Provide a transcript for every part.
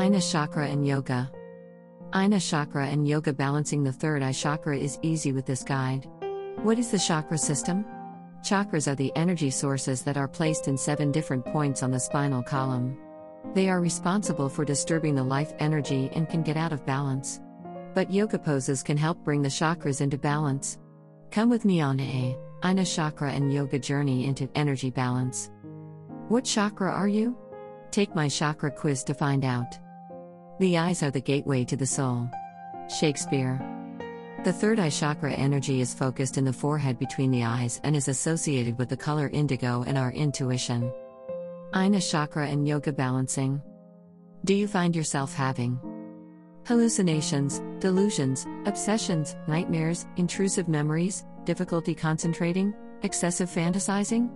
Ajna Chakra and Yoga. Ajna Chakra and Yoga Balancing the third eye chakra is easy with this guide. What is the chakra system? Chakras are the energy sources that are placed in seven different points on the spinal column. They are responsible for disturbing the life energy and can get out of balance. But yoga poses can help bring the chakras into balance. Come with me on a Ajna Chakra and Yoga journey into energy balance. What chakra are you? Take my chakra quiz to find out. The eyes are the gateway to the soul. Shakespeare. The third eye chakra energy is focused in the forehead between the eyes and is associated with the color indigo and our intuition. Ajna chakra and yoga balancing. Do you find yourself having hallucinations, delusions, obsessions, nightmares, intrusive memories, difficulty concentrating, excessive fantasizing?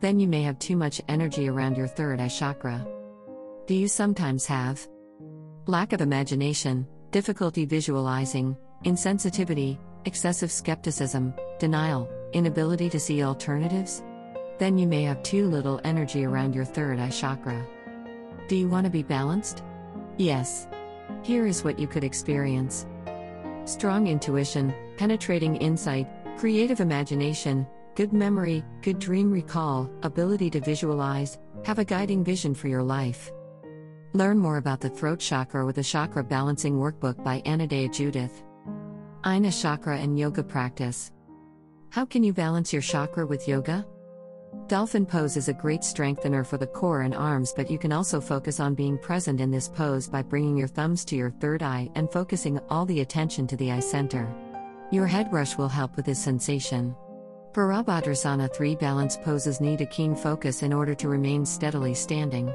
Then you may have too much energy around your third eye chakra. Do you sometimes have lack of imagination, difficulty visualizing, insensitivity, excessive skepticism, denial, inability to see alternatives? Then you may have too little energy around your third eye chakra. Do you want to be balanced? Yes. Here is what you could experience strong intuition, penetrating insight, creative imagination, good memory, good dream recall, ability to visualize, have a guiding vision for your life. Learn more about the throat chakra with the Chakra Balancing Workbook by Anodea Judith. Ajna Chakra and Yoga Practice. How can you balance your chakra with yoga? Dolphin pose is a great strengthener for the core and arms, but you can also focus on being present in this pose by bringing your thumbs to your third eye and focusing all the attention to the eye center. Your head brush will help with this sensation. Virabhadrasana 3 balance poses need a keen focus in order to remain steadily standing.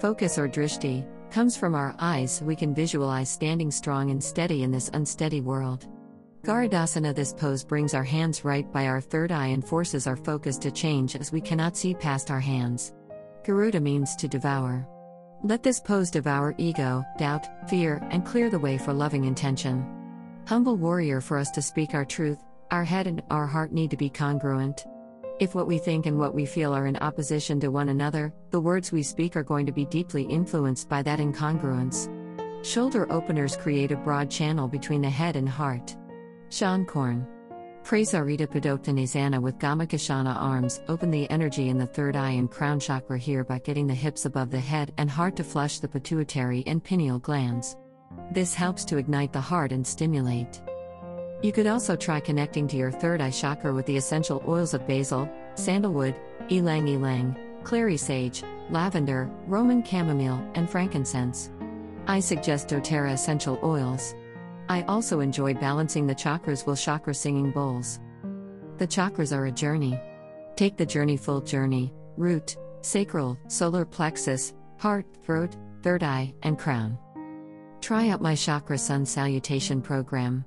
Focus or drishti comes from our eyes so we can visualize standing strong and steady in this unsteady world. Garudasana This pose brings our hands right by our third eye and forces our focus to change as we cannot see past our hands. Garuda means to devour. Let this pose devour ego, doubt, fear, and clear the way for loving intention. Humble warrior for us to speak our truth, our head and our heart need to be congruent. If what we think and what we feel are in opposition to one another, the words we speak are going to be deeply influenced by that incongruence. Shoulder openers create a broad channel between the head and heart. Seane Corn. Prasarita Padottanasana with Gomukhasana arms open the energy in the third eye and crown chakra here by getting the hips above the head and heart to flush the pituitary and pineal glands. This helps to ignite the heart and stimulate. You could also try connecting to your third eye chakra with the essential oils of basil, sandalwood, ylang ylang, clary sage, lavender, Roman chamomile, and frankincense. I suggest doTERRA essential oils. I also enjoy balancing the chakras with chakra singing bowls. The chakras are a journey. Take the journey full journey, root, sacral, solar plexus, heart, throat, third eye, and crown. Try out my Chakra Sun Salutation program.